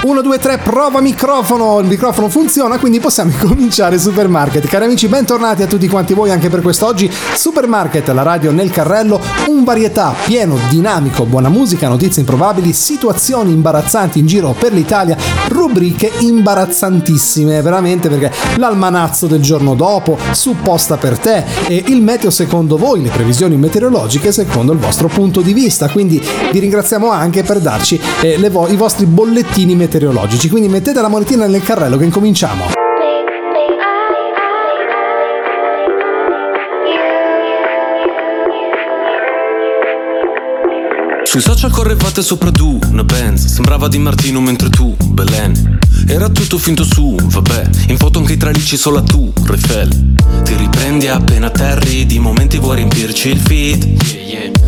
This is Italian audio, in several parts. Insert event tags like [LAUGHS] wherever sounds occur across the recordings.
1, 2, 3, prova microfono. Il microfono funziona, quindi possiamo [LAUGHS] cominciare Supermarket. Cari amici, bentornati a tutti quanti voi anche per quest'oggi. Supermarket, la radio nel carrello, un varietà pieno, dinamico, buona musica, notizie improbabili, situazioni imbarazzanti in giro per l'Italia, rubriche imbarazzantissime, veramente perché l'almanazzo del giorno dopo, supposta per te e il meteo secondo voi, le previsioni meteorologiche secondo il vostro punto di vista. Quindi vi ringraziamo anche per darci eh, vo- i vostri bollettini meteorologici meteorologici, quindi mettete la monetina nel carrello che incominciamo. Sui social correvate sopra tu, una Benz. Sembrava di Martino mentre tu, Belen. Era tutto finto su, vabbè. In foto anche i tralicci solo a tu, Refel Ti riprendi appena terri Di momenti vuoi riempirci il feed. Yeah, yeah.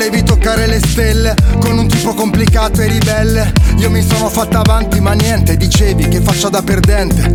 volevi toccare le stelle con un tipo complicato e ribelle. Io mi sono fatta avanti ma niente, dicevi che faccia da perdente.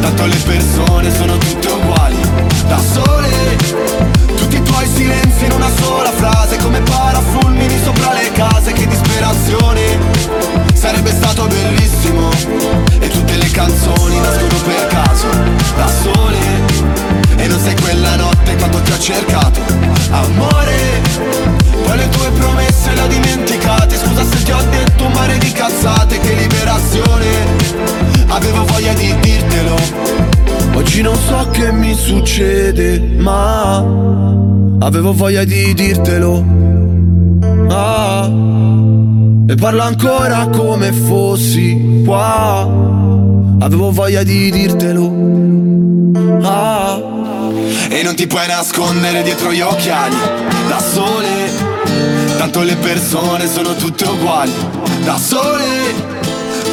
Tanto le persone sono tutte uguali. Da sole Avevo voglia di dirtelo. Ah E parlo ancora come fossi qua. Avevo voglia di dirtelo. Ah E non ti puoi nascondere dietro gli occhiali. Da sole Tanto le persone sono tutte uguali. Da sole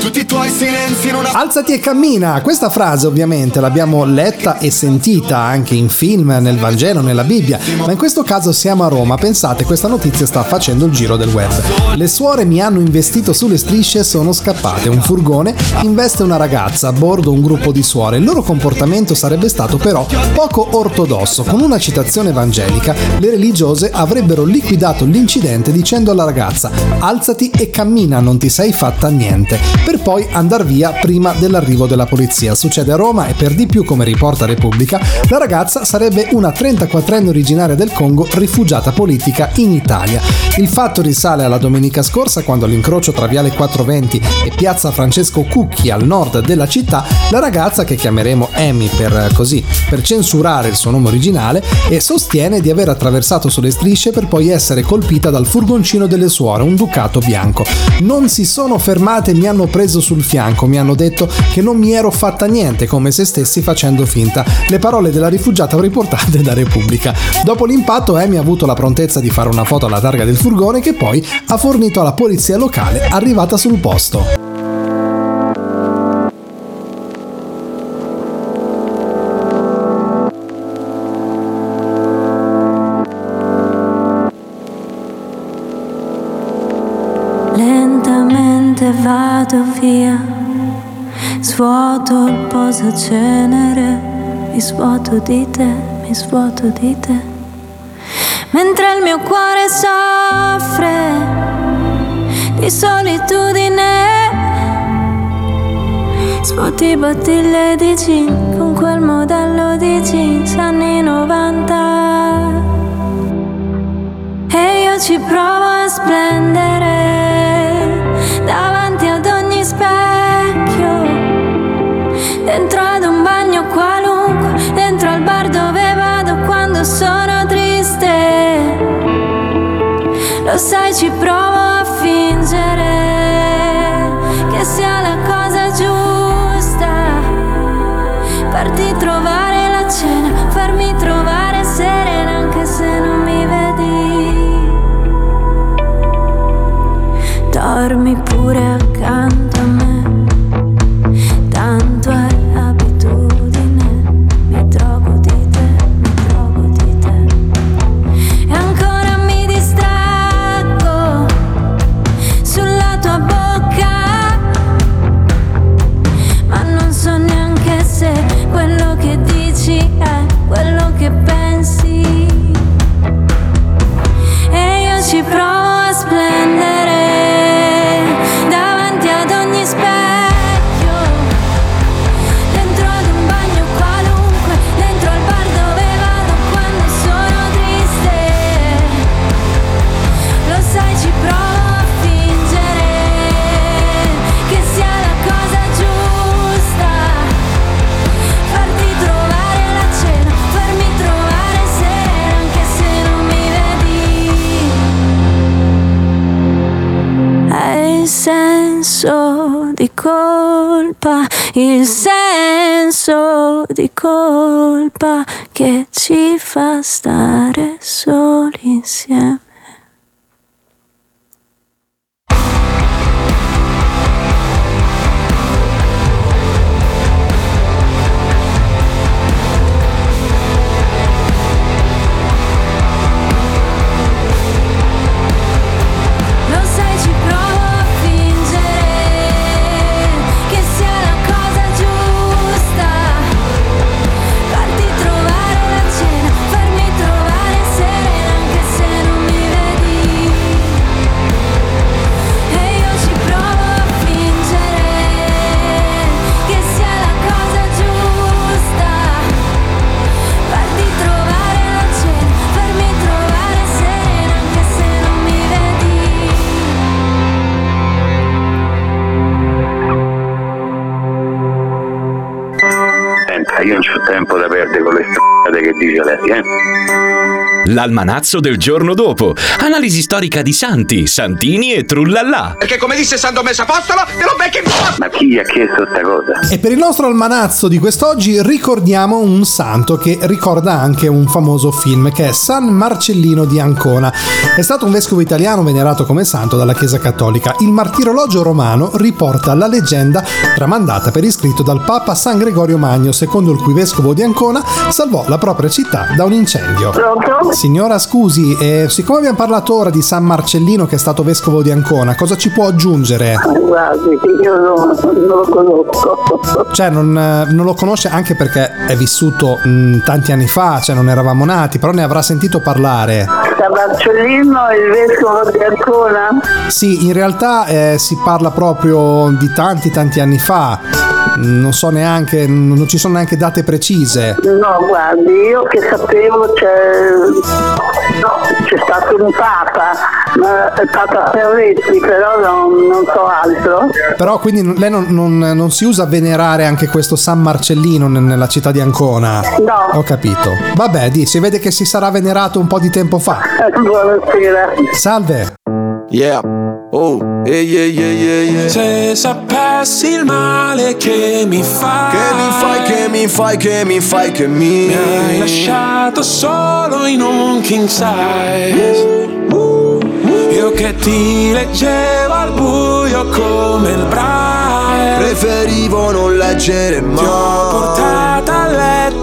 tutti i tuoi silenzi in una... Alzati e cammina! Questa frase ovviamente l'abbiamo letta e sentita anche in film, nel Vangelo, nella Bibbia, ma in questo caso siamo a Roma. Pensate, questa notizia sta facendo il giro del web. Le suore mi hanno investito sulle strisce e sono scappate. Un furgone investe una ragazza a bordo un gruppo di suore. Il loro comportamento sarebbe stato però poco ortodosso. Con una citazione evangelica, le religiose avrebbero liquidato l'incidente dicendo alla ragazza alzati e cammina, non ti sei fatta niente per poi andare via prima dell'arrivo della polizia. Succede a Roma e per di più, come riporta Repubblica, la ragazza sarebbe una 34enne originaria del Congo rifugiata politica in Italia. Il fatto risale alla domenica scorsa quando all'incrocio tra Viale 420 e Piazza Francesco Cucchi al nord della città, la ragazza che chiameremo Amy per così, per censurare il suo nome originale, e sostiene di aver attraversato sulle strisce per poi essere colpita dal furgoncino delle suore, un ducato bianco. Non si sono fermate, mi hanno preso sul fianco, mi hanno detto che non mi ero fatta niente, come se stessi facendo finta. Le parole della rifugiata riportate da Repubblica. Dopo l'impatto Amy ha avuto la prontezza di fare una foto alla targa del furgone che poi ha fornito alla polizia locale arrivata sul posto. Svuoto il posacenere, mi svuoto di te, mi svuoto di te, mentre il mio cuore soffre di solitudine. Svuoti bottiglie di gin con quel modello di jeans anni 90 E io ci provo a splendere davanti Lo sai ci provo colpa, il senso di colpa che ci fa stare soli insieme. Tempo da perdere con le strade che dice lei, eh? L'almanazzo del giorno dopo. Analisi storica di santi, santini e trullallà. Perché come disse San Tommaso Apostolo, te lo becchi Ma chi gli ha chiesto sta cosa? E per il nostro almanazzo di quest'oggi ricordiamo un santo che ricorda anche un famoso film che è San Marcellino di Ancona. È stato un vescovo italiano venerato come santo dalla Chiesa Cattolica. Il martirologio romano riporta la leggenda tramandata per iscritto dal Papa San Gregorio Magno, secondo il cui vescovo di Ancona salvò la propria città da un incendio. Pronto? Signora, scusi, eh, siccome abbiamo parlato ora di San Marcellino che è stato vescovo di Ancona, cosa ci può aggiungere? Guardi, io non, non lo conosco. Cioè, non, eh, non lo conosce anche perché è vissuto mh, tanti anni fa, cioè non eravamo nati, però ne avrà sentito parlare. San Marcellino, il vescovo di Ancona? Sì, in realtà eh, si parla proprio di tanti tanti anni fa. Non so neanche, non ci sono neanche date precise. No, guardi, io che sapevo c'è, no, c'è stato un papa, ma è Papa Ferretti, però non, non so altro. Però quindi lei non, non- non si usa a venerare anche questo San Marcellino ne- nella città di Ancona? No. Ho capito. Vabbè, di, si vede che si sarà venerato un po' di tempo fa. [LAUGHS] Buonasera. Salve. Yeah. Oh, yeah, yeah, yeah, yeah. Se sapessi il male che mi fai, Che mi fai, che mi fai, che mi fai, che mi mi hai lasciato solo in un king size. Io che ti leggevo al buio come il braille. Preferivo non leggere Ti ho mai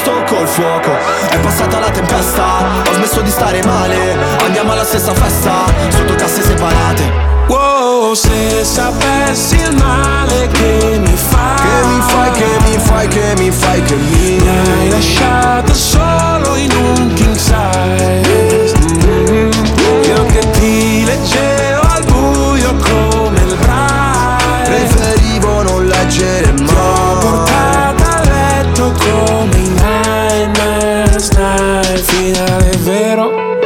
ho risposto col fuoco. È passata la tempesta, ho smesso di stare male. Andiamo alla stessa festa, sotto casse separate. Wow, se sapessi il male che mi fai Che mi fai, che mi fai, che mi fai, che mi Mi hai lasciato solo in un king size. Mm, Io che ti leggevo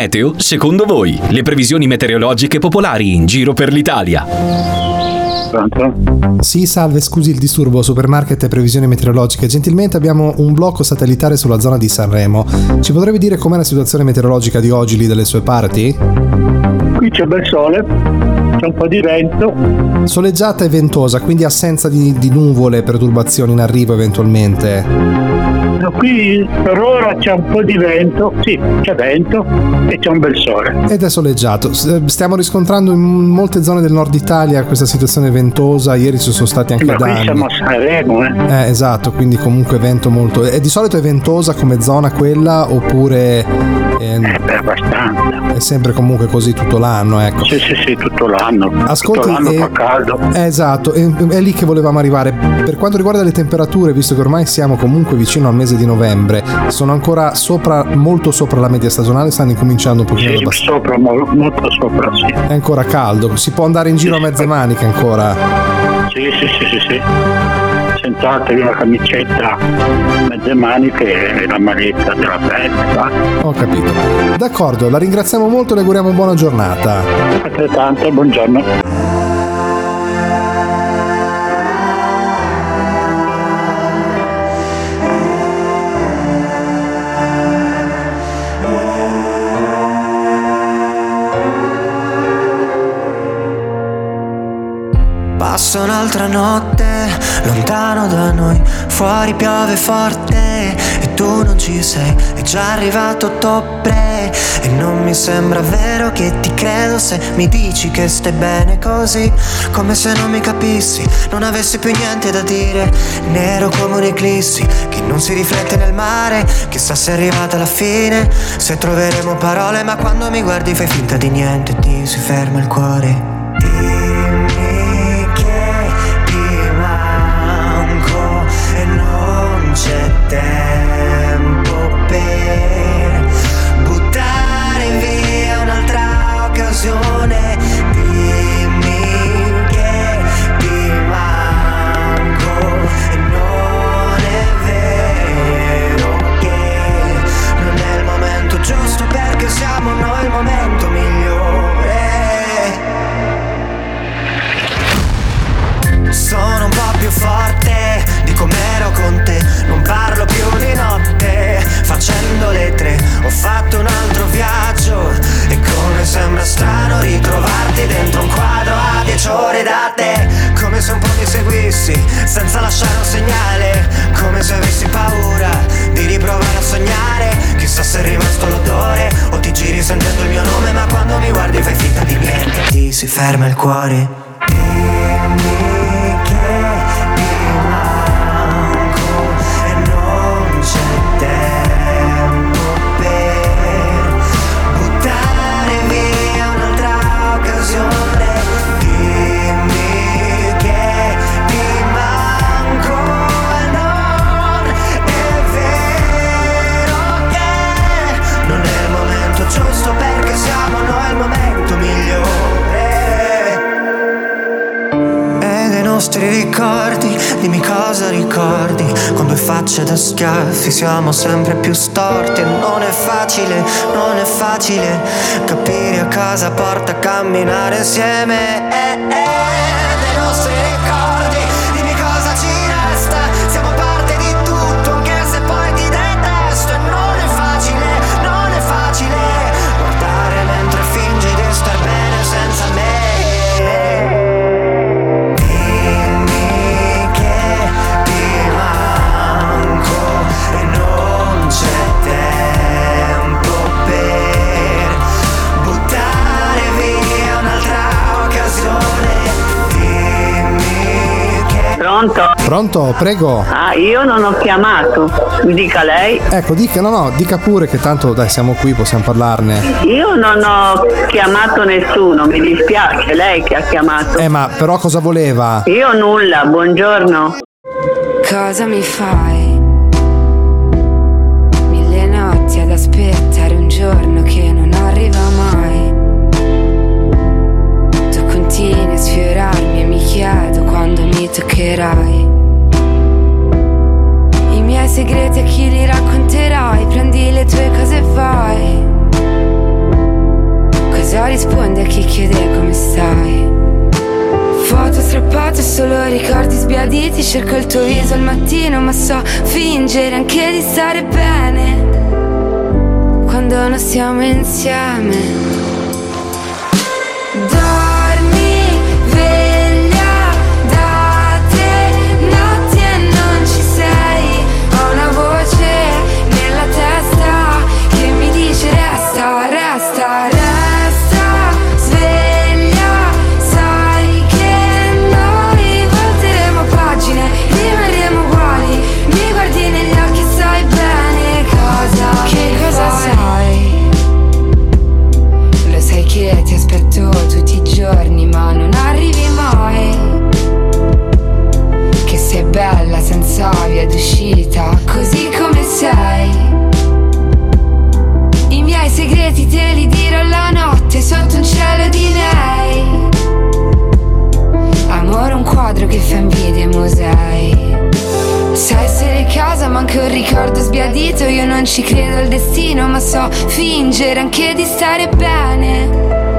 Meteo, secondo voi, le previsioni meteorologiche popolari in giro per l'Italia. Sì, salve, scusi il disturbo, supermarket e previsioni meteorologiche. Gentilmente abbiamo un blocco satellitare sulla zona di Sanremo. Ci potrebbe dire com'è la situazione meteorologica di oggi lì dalle sue parti? Qui c'è bel sole, c'è un po' di vento. Soleggiata e ventosa, quindi assenza di, di nuvole, perturbazioni in arrivo eventualmente. No, Qui per ora c'è un po' di vento, sì, c'è vento e c'è un bel sole. Ed è soleggiato. S- Stiamo riscontrando in molte zone del nord Italia questa situazione ventosa. Ieri ci sono stati anche Ma qui danni. siamo a Sanremo, eh. Eh, esatto, quindi comunque vento molto. E di solito è ventosa come zona quella oppure ehm, abbastanza. è sempre comunque così tutto l'anno, ecco. Sì, sì, sì, tutto l'anno. Ascolti, tutto l'anno eh, fa caldo. Eh, esatto, è, è lì che volevamo arrivare. Per quanto riguarda le temperature, visto che ormai siamo comunque vicino al mese di novembre, sono ancora sopra, molto sopra la media stagionale, stanno incominciando un pochino ad Sì, abbassare. sopra, mo- molto sopra, sì. È ancora caldo, si può andare in giro a mezze maniche ancora. Sì, sì, sì, sì, sì. Sentatevi una camicetta, mezze maniche e la maglietta della pelle. Ho capito. D'accordo, la ringraziamo molto e le auguriamo buona giornata. Altrettanto, buongiorno. Passa un'altra notte lontano da noi, fuori piove forte e tu non ci sei, è già arrivato ottobre e non mi sembra vero che ti credo se mi dici che stai bene così, come se non mi capissi, non avessi più niente da dire, nero come un'eclissi che non si riflette nel mare, chissà se è arrivata la fine, se troveremo parole ma quando mi guardi fai finta di niente, ti si ferma il cuore. Dimmi cuore nostri ricordi, dimmi cosa ricordi. Con due facce da schiaffi siamo sempre più storti. E non è facile, non è facile Capire a cosa porta a camminare insieme. Eh, eh, Pronto? Pronto, prego. Ah, io non ho chiamato. Mi dica lei. Ecco, dica, no, no, dica pure che tanto dai, siamo qui, possiamo parlarne. Io non ho chiamato nessuno, mi dispiace, lei che ha chiamato. Eh, ma però cosa voleva? Io nulla, buongiorno. Cosa mi fai? Mille notti ad aspettare un giorno che non arriva mai. Tu continui a sfiorarmi e mi chiedo toccherai. I miei segreti a chi li racconterai? Prendi le tue cose e vai. Cosa rispondi a chi chiede come stai? Foto strappate, solo ricordi sbiaditi Cerco il tuo viso al mattino ma so fingere anche di stare bene Quando non siamo insieme aspetto tutti i giorni ma non arrivi mai. Che sei bella senza via d'uscita così come sei. I miei segreti te li dirò la notte sotto un cielo di lei. Amore un quadro che fa invidia ai musei. Sai essere casa ma anche un ricordo sbiadito. Io non ci credo al destino ma so fingere anche di stare bene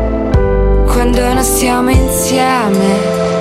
Quando non stiamo insieme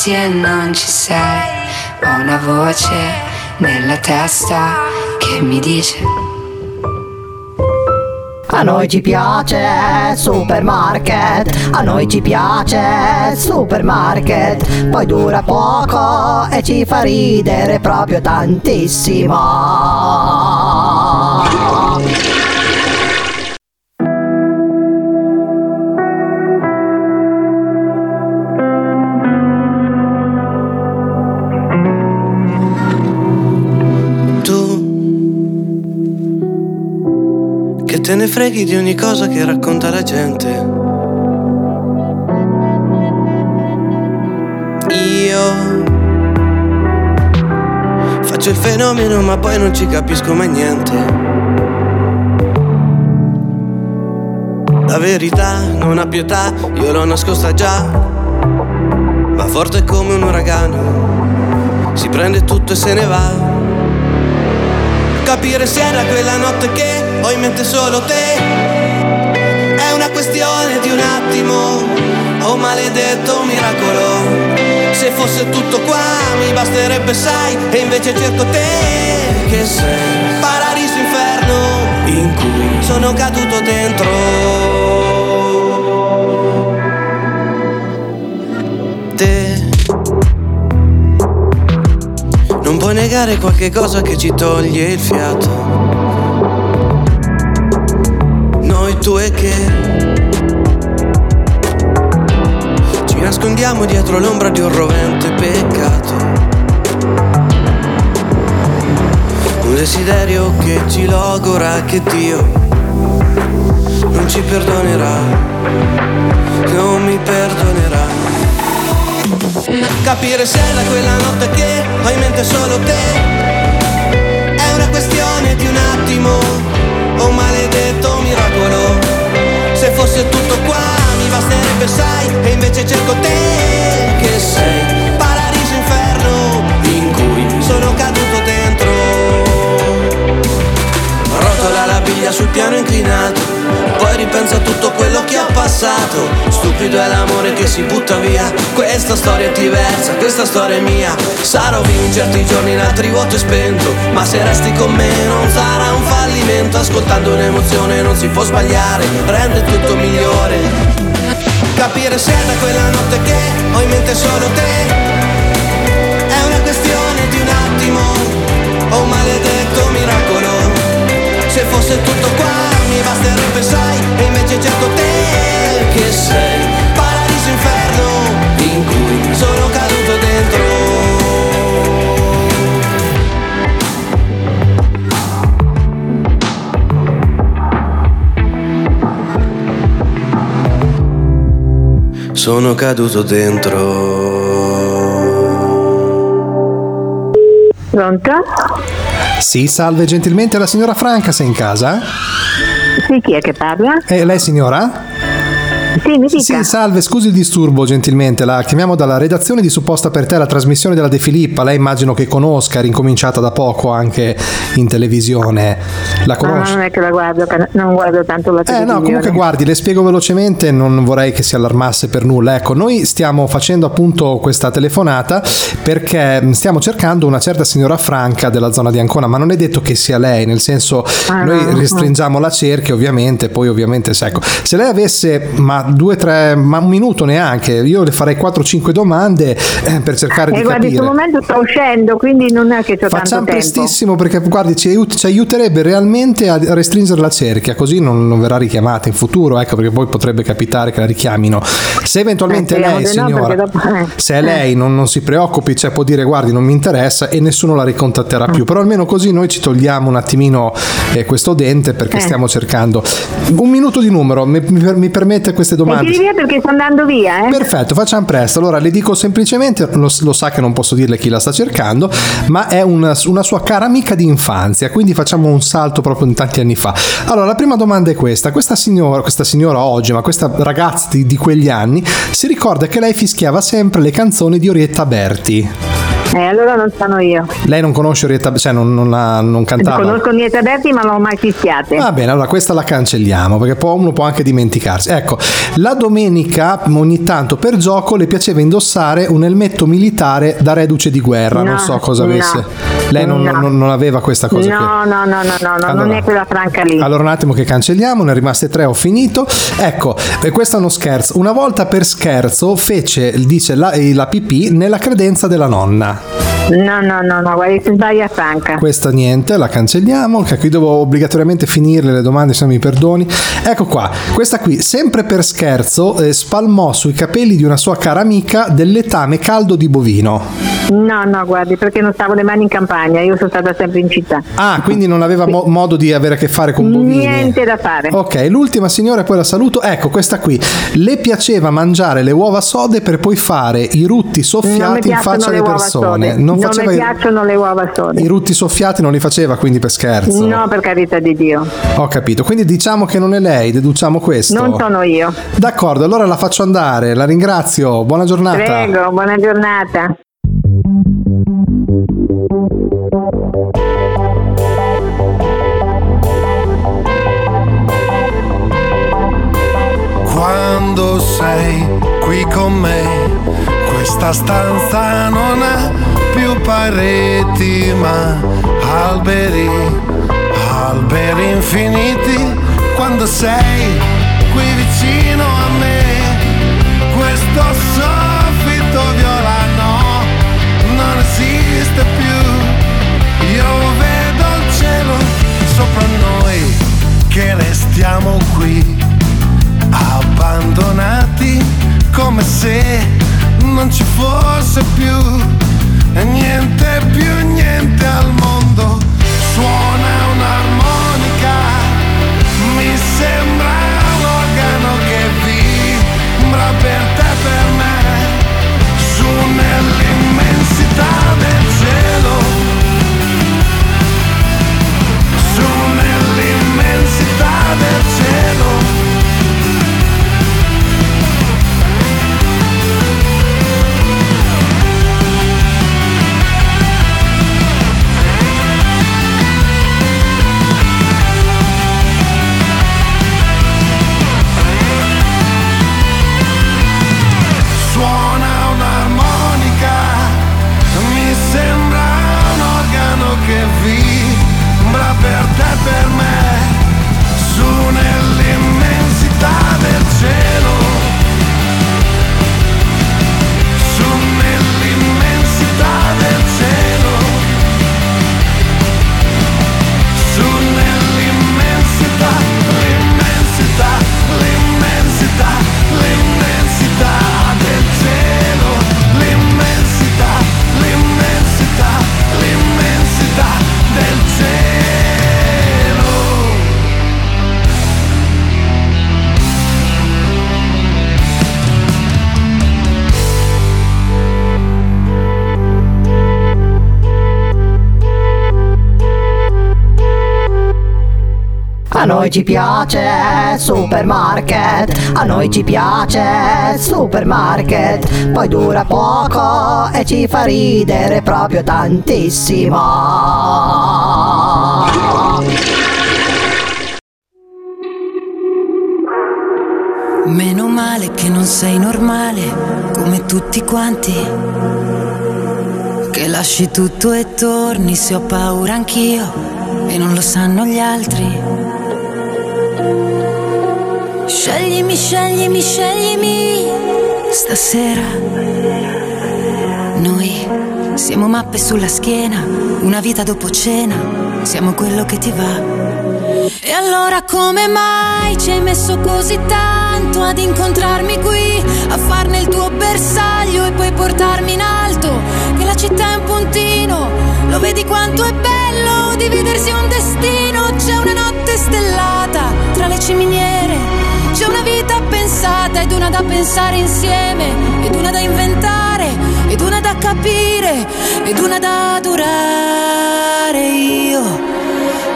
notti e non ci sei Ho una voce nella testa che mi dice A noi ci piace supermarket, a noi ci piace supermarket, poi dura poco e ci fa ridere proprio tantissimo. Te ne freghi di ogni cosa che racconta la gente. Io faccio il fenomeno ma poi non ci capisco mai niente. La verità non ha pietà, io l'ho nascosta già. Va forte come un uragano, si prende tutto e se ne va. Capire se era quella notte che ho in mente solo te. È una questione di un attimo, oh maledetto miracolo. Se fosse tutto qua mi basterebbe, sai, e invece cerco te, che sei paradiso inferno in cui sono caduto dentro. Te non puoi negare qualche cosa che ci toglie il fiato. Tu e che ci nascondiamo dietro l'ombra di un rovente peccato. Un desiderio che ci logora che Dio non ci perdonerà, non mi perdonerà. Capire se da quella notte che ho in mente solo te È una questione di un attimo Oh maledetto miracolo. Se fosse tutto qua mi basterebbe sai E invece cerco te che sei Rotola la biglia sul piano inclinato poi ripensa a tutto quello che ho passato. Stupido è l'amore che si butta via Questa storia è diversa, questa storia è mia. Sarò vivo in certi giorni, in altri vuoto e spento Ma se resti con me non sarà un fallimento. Ascoltando un'emozione non si può sbagliare Rende tutto migliore. Capire se è da quella notte che ho in mente solo te. È una questione di un attimo, o un maledetto fosse tutto qua mi basterebbe sai, e invece cerco te che sei paradiso inferno in cui sono caduto dentro. Sono caduto dentro. Pronto? Sì, salve gentilmente, la signora Franca sei in casa? Sì, chi è che parla? Eh, lei signora? Sì, mi dica. Sì, salve, scusi il disturbo gentilmente, la chiamiamo dalla redazione di Supposta per te, la trasmissione della De Filippa, lei immagino che conosca, è rincominciata da poco anche in televisione, la No, conosce? non è che la guardo, non guardo tanto la Eh televisione. no, comunque guardi, le spiego velocemente, non vorrei che si allarmasse per nulla. Ecco, noi stiamo facendo appunto questa telefonata perché mm, stiamo cercando una certa signora Franca della zona di Ancona, ma non è detto che sia lei, nel senso Ah, noi no. restringiamo la cerchia ovviamente, poi ovviamente se, ecco, se lei avesse ma due, tre, ma un minuto neanche, io le farei 4-5 domande eh, per cercare E di guardi, in capire. questo momento sto uscendo, quindi non è che tanto Facciamo tempo. prestissimo perché guardi ci, aiut- ci aiuterebbe realmente a restringere la cerchia così non, non verrà richiamata in futuro ecco perché poi potrebbe capitare che la richiamino se eventualmente Eh, lei no, signora perché dopo- eh. se è lei non, non si preoccupi cioè può dire guardi non mi interessa e nessuno la ricontatterà Mm. più però almeno così noi ci togliamo un attimino eh, questo dente perché Eh. stiamo cercando un minuto di numero mi, mi- permette queste domande tiri via perché sto andando via, eh? Perfetto, facciamo presto. Allora le dico semplicemente, lo, lo sa che non posso dirle chi la sta cercando, ma è una, una sua cara amica di infanzia, quindi facciamo un salto proprio in tanti anni fa. Allora la prima domanda è questa, questa signora, questa signora oggi, ma questa ragazza di, di quegli anni, si ricorda che lei fischiava sempre le canzoni di Orietta Berti. Eh, allora non sono io. Lei non conosce Orietta Berti, cioè non, non, la- non cantava? Conosco Niente Aberti, ma non l'ho mai fischiate. Va bene, allora questa la cancelliamo perché poi uno può anche dimenticarsi. Ecco, la domenica ogni tanto per gioco le piaceva indossare un elmetto militare da reduce di guerra, non No, so cosa no, avesse. Lei non, no. non- non aveva questa cosa qui. No, no, no, no, no, no, non Allora- è quella franca lì. Allora un attimo che cancelliamo, ne rimaste tre, ho finito. Ecco, e questo è uno scherzo. Una volta per scherzo fece, dice la, la pipì, nella credenza della nonna. No, no, no, no, guardi, si sbaglia franca. Questa niente, la cancelliamo. Che qui devo obbligatoriamente finirle le domande, se no mi perdoni. Ecco qua, questa qui, sempre per scherzo, eh, spalmò sui capelli di una sua cara amica del letame caldo di bovino. No, no, guardi, perché non stavo le mani in campagna, io sono stata sempre in città. Ah, quindi non aveva mo- modo di avere a che fare con bovini. Niente da fare. Ok, l'ultima signora, poi la saluto. Ecco, questa qui. Le piaceva mangiare le uova sode per poi fare i rutti soffiati in faccia le alle persone. Sode. Non Non faceva mi i- piacciono le uova sode. i rutti soffiati, non li faceva quindi per scherzo. No, per carità di Dio. Ho capito, quindi diciamo che non è lei, deduciamo questo. Non sono io. D'accordo, allora la faccio andare, la ringrazio, buona giornata. Prego, buona giornata. Quando sei qui con me, questa stanza non ha più pareti ma alberi, alberi infiniti. Quando sei qui vicino a me, questo soffitto viola no, non esiste più. Io vedo il cielo sopra noi che restiamo qui abbandonati come se non ci fosse più. E niente più niente al mondo. Suona noi ci piace supermarket, a noi ci piace supermarket, poi dura poco e ci fa ridere proprio tantissimo. Meno male che non sei normale come tutti quanti. Che lasci tutto e torni se ho paura anch'io e non lo sanno gli altri. Sceglimi, sceglimi, sceglimi stasera. Noi siamo mappe sulla schiena, una vita dopo cena, siamo quello che ti va. E allora come mai ci hai messo così tanto ad incontrarmi qui, a farne il tuo bersaglio e poi portarmi in alto? Che la città è un puntino, lo vedi quanto è bello dividersi un destino. C'è una notte stellata tra le ciminiere, c'è una vita pensata ed una da pensare insieme, ed una da inventare, ed una da capire, ed una da durare io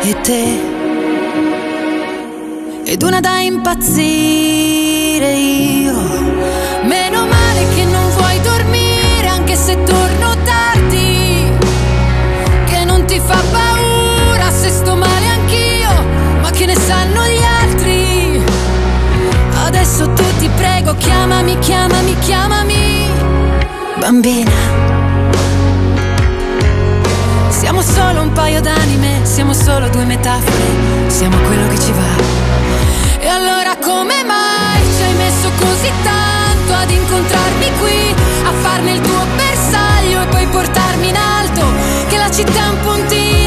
e te ed una da impazzire io. Meno male che non vuoi dormire anche se torno bambina. Siamo solo un paio d'anime, siamo solo due metafore, siamo quello che ci va. E allora come mai ci hai messo così tanto ad incontrarmi qui, a farne il tuo bersaglio e poi portarmi in alto? Che la città è un puntino,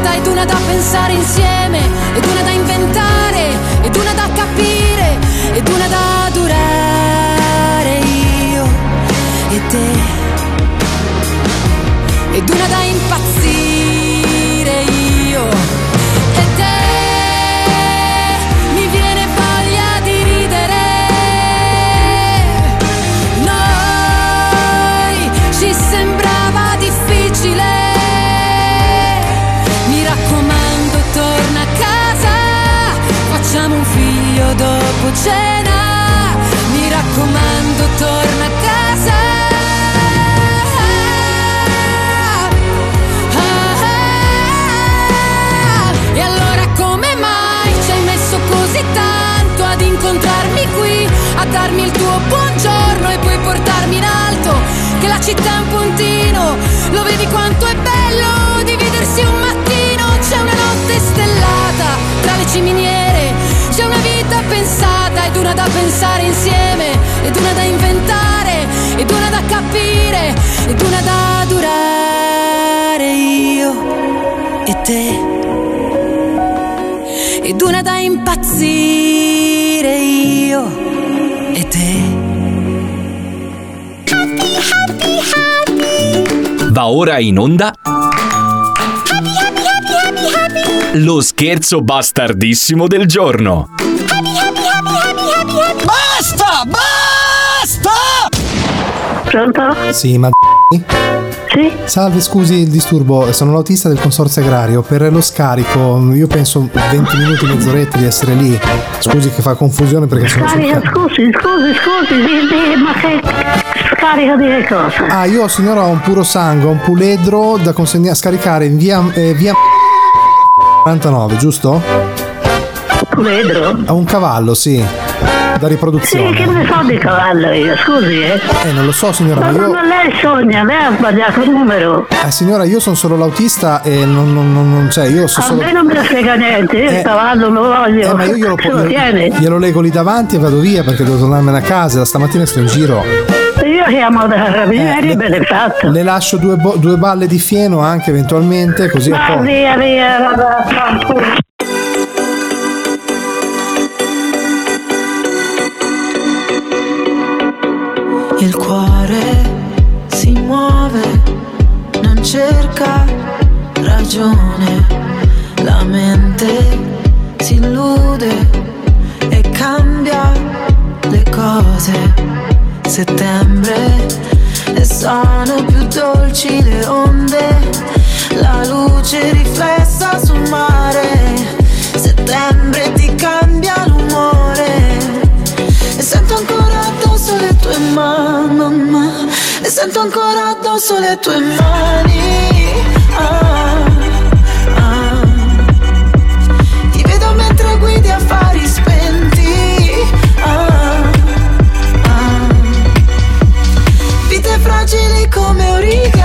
pensata ed una da pensare insieme, ed una da inventare, ed una da capire, ed una da durare io e te. Ed una da impazzire cena mi raccomando torna a casa E allora come mai ci hai messo così tanto ad incontrarmi qui, a darmi il tuo buongiorno e poi portarmi in alto? Che la città è un puntino, lo vedi quanto è bello dividersi un mattino? C'è una notte stellata tra le ciminiere, pensata ed una da pensare insieme, ed una da inventare, ed una da capire, ed una da durare io e te ed una da impazzire io e te. Va ora in onda. Lo scherzo bastardissimo del giorno. Basta! Pronto? Sì, ma. Sì? Salve, scusi il disturbo, sono l'autista del consorzio agrario. Per lo scarico, io penso 20 minuti, mezz'oretta di essere lì. Scusi che fa confusione perché sono Scarica, ca- scusi, scusi, scusi, di- di- ma che scarica di che cosa? Ah, io signora ho un puro sangue, un puledro da consegnare, scaricare in via, eh, via 49, giusto? Puledro? Ho un cavallo, sì, da Sì, riproduzione. che ne so di cavallo io, scusi, eh. Eh, non lo so signora, Ma ma io... lei sogna, lei ha sbagliato il numero. Eh, signora, io sono solo l'autista e non, non, non, non- cioè, io so A solo... me non me ne frega niente, io Eh, il cavallo lo voglio. Eh, ma io glielo, [LAUGHS] tiene. glielo, glielo leggo lì davanti e vado via perché devo tornarmene a casa. Da stamattina sto in giro. Io chiamo da carabinieri e me ne fatto. Le lascio due, bo- due balle di fieno anche eventualmente, così Ma po'. via, via, vabbè, fanculo. Il cuore si muove, non cerca ragione, la mente si illude e cambia le cose. Settembre sono più dolci le onde, la luce riflessa sul mare. Settembre ti cambia l'umore e sento ancora tue mani, e sento ancora addosso le tue mani. Ah, ah. Ti vedo mentre guidi affari spenti. Ah, ah. Vite fragili come origami.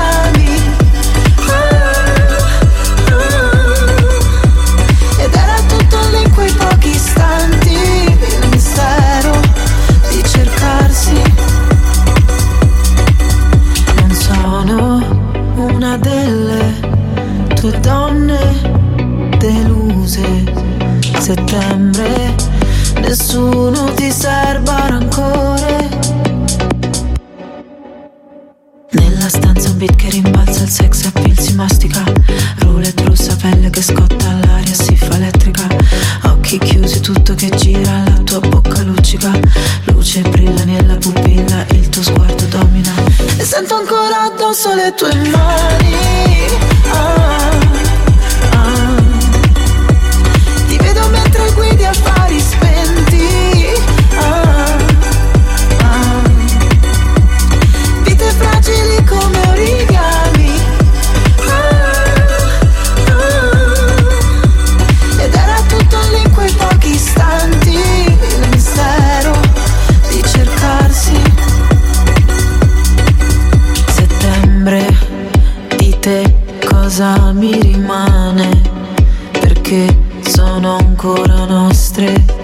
Ancora nostre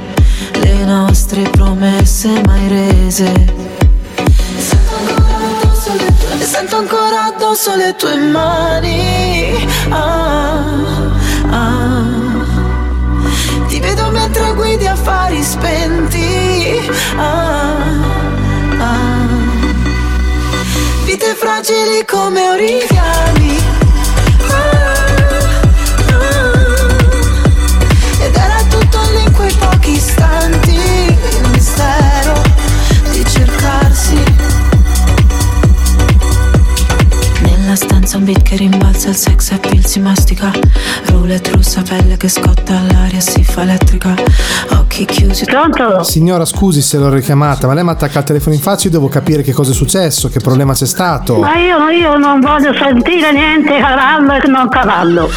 le nostre promesse mai rese. Sento ancora addosso le tue mani. Ah, ah. Ti vedo mentre guidi affari spenti. Ah, ah. Vite fragili come origami. Stanza un beat che rimbalza, il sex appeal si mastica. Roulette rossa, pelle che scotta, l'aria si fa elettrica. Occhi chiusi. Signora, scusi se l'ho richiamata, ma lei mi ha attaccato il telefono in faccia, io devo capire che cosa è successo, che problema c'è stato. Ma io, io non voglio sentire niente cavallo e non cavallo.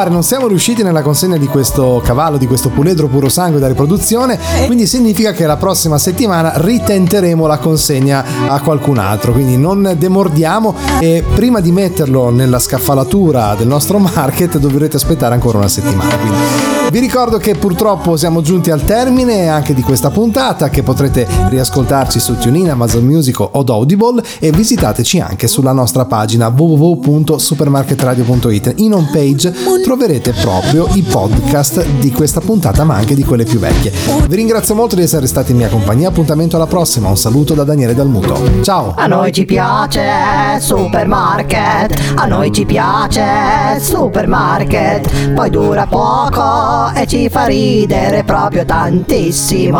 Fare, non siamo riusciti nella consegna di questo cavallo, di questo puledro puro sangue da riproduzione, quindi significa che la prossima settimana ritenteremo la consegna a qualcun altro, quindi non demordiamo e prima di metterlo nella scaffalatura del nostro market dovrete aspettare ancora una settimana. Quindi vi ricordo che purtroppo siamo giunti al termine anche di questa puntata che potrete riascoltarci su TuneIn, Amazon Music o Audible e visitateci anche sulla nostra pagina www.supermarketradio.it. In home page troverete proprio i podcast di questa puntata ma anche di quelle più vecchie. Vi ringrazio molto di essere stati in mia compagnia, appuntamento alla prossima, un saluto da Daniele Dalmuto. Ciao! A noi ci piace supermarket, a noi ci piace supermarket, poi dura poco e ci fa ridere proprio tantissimo.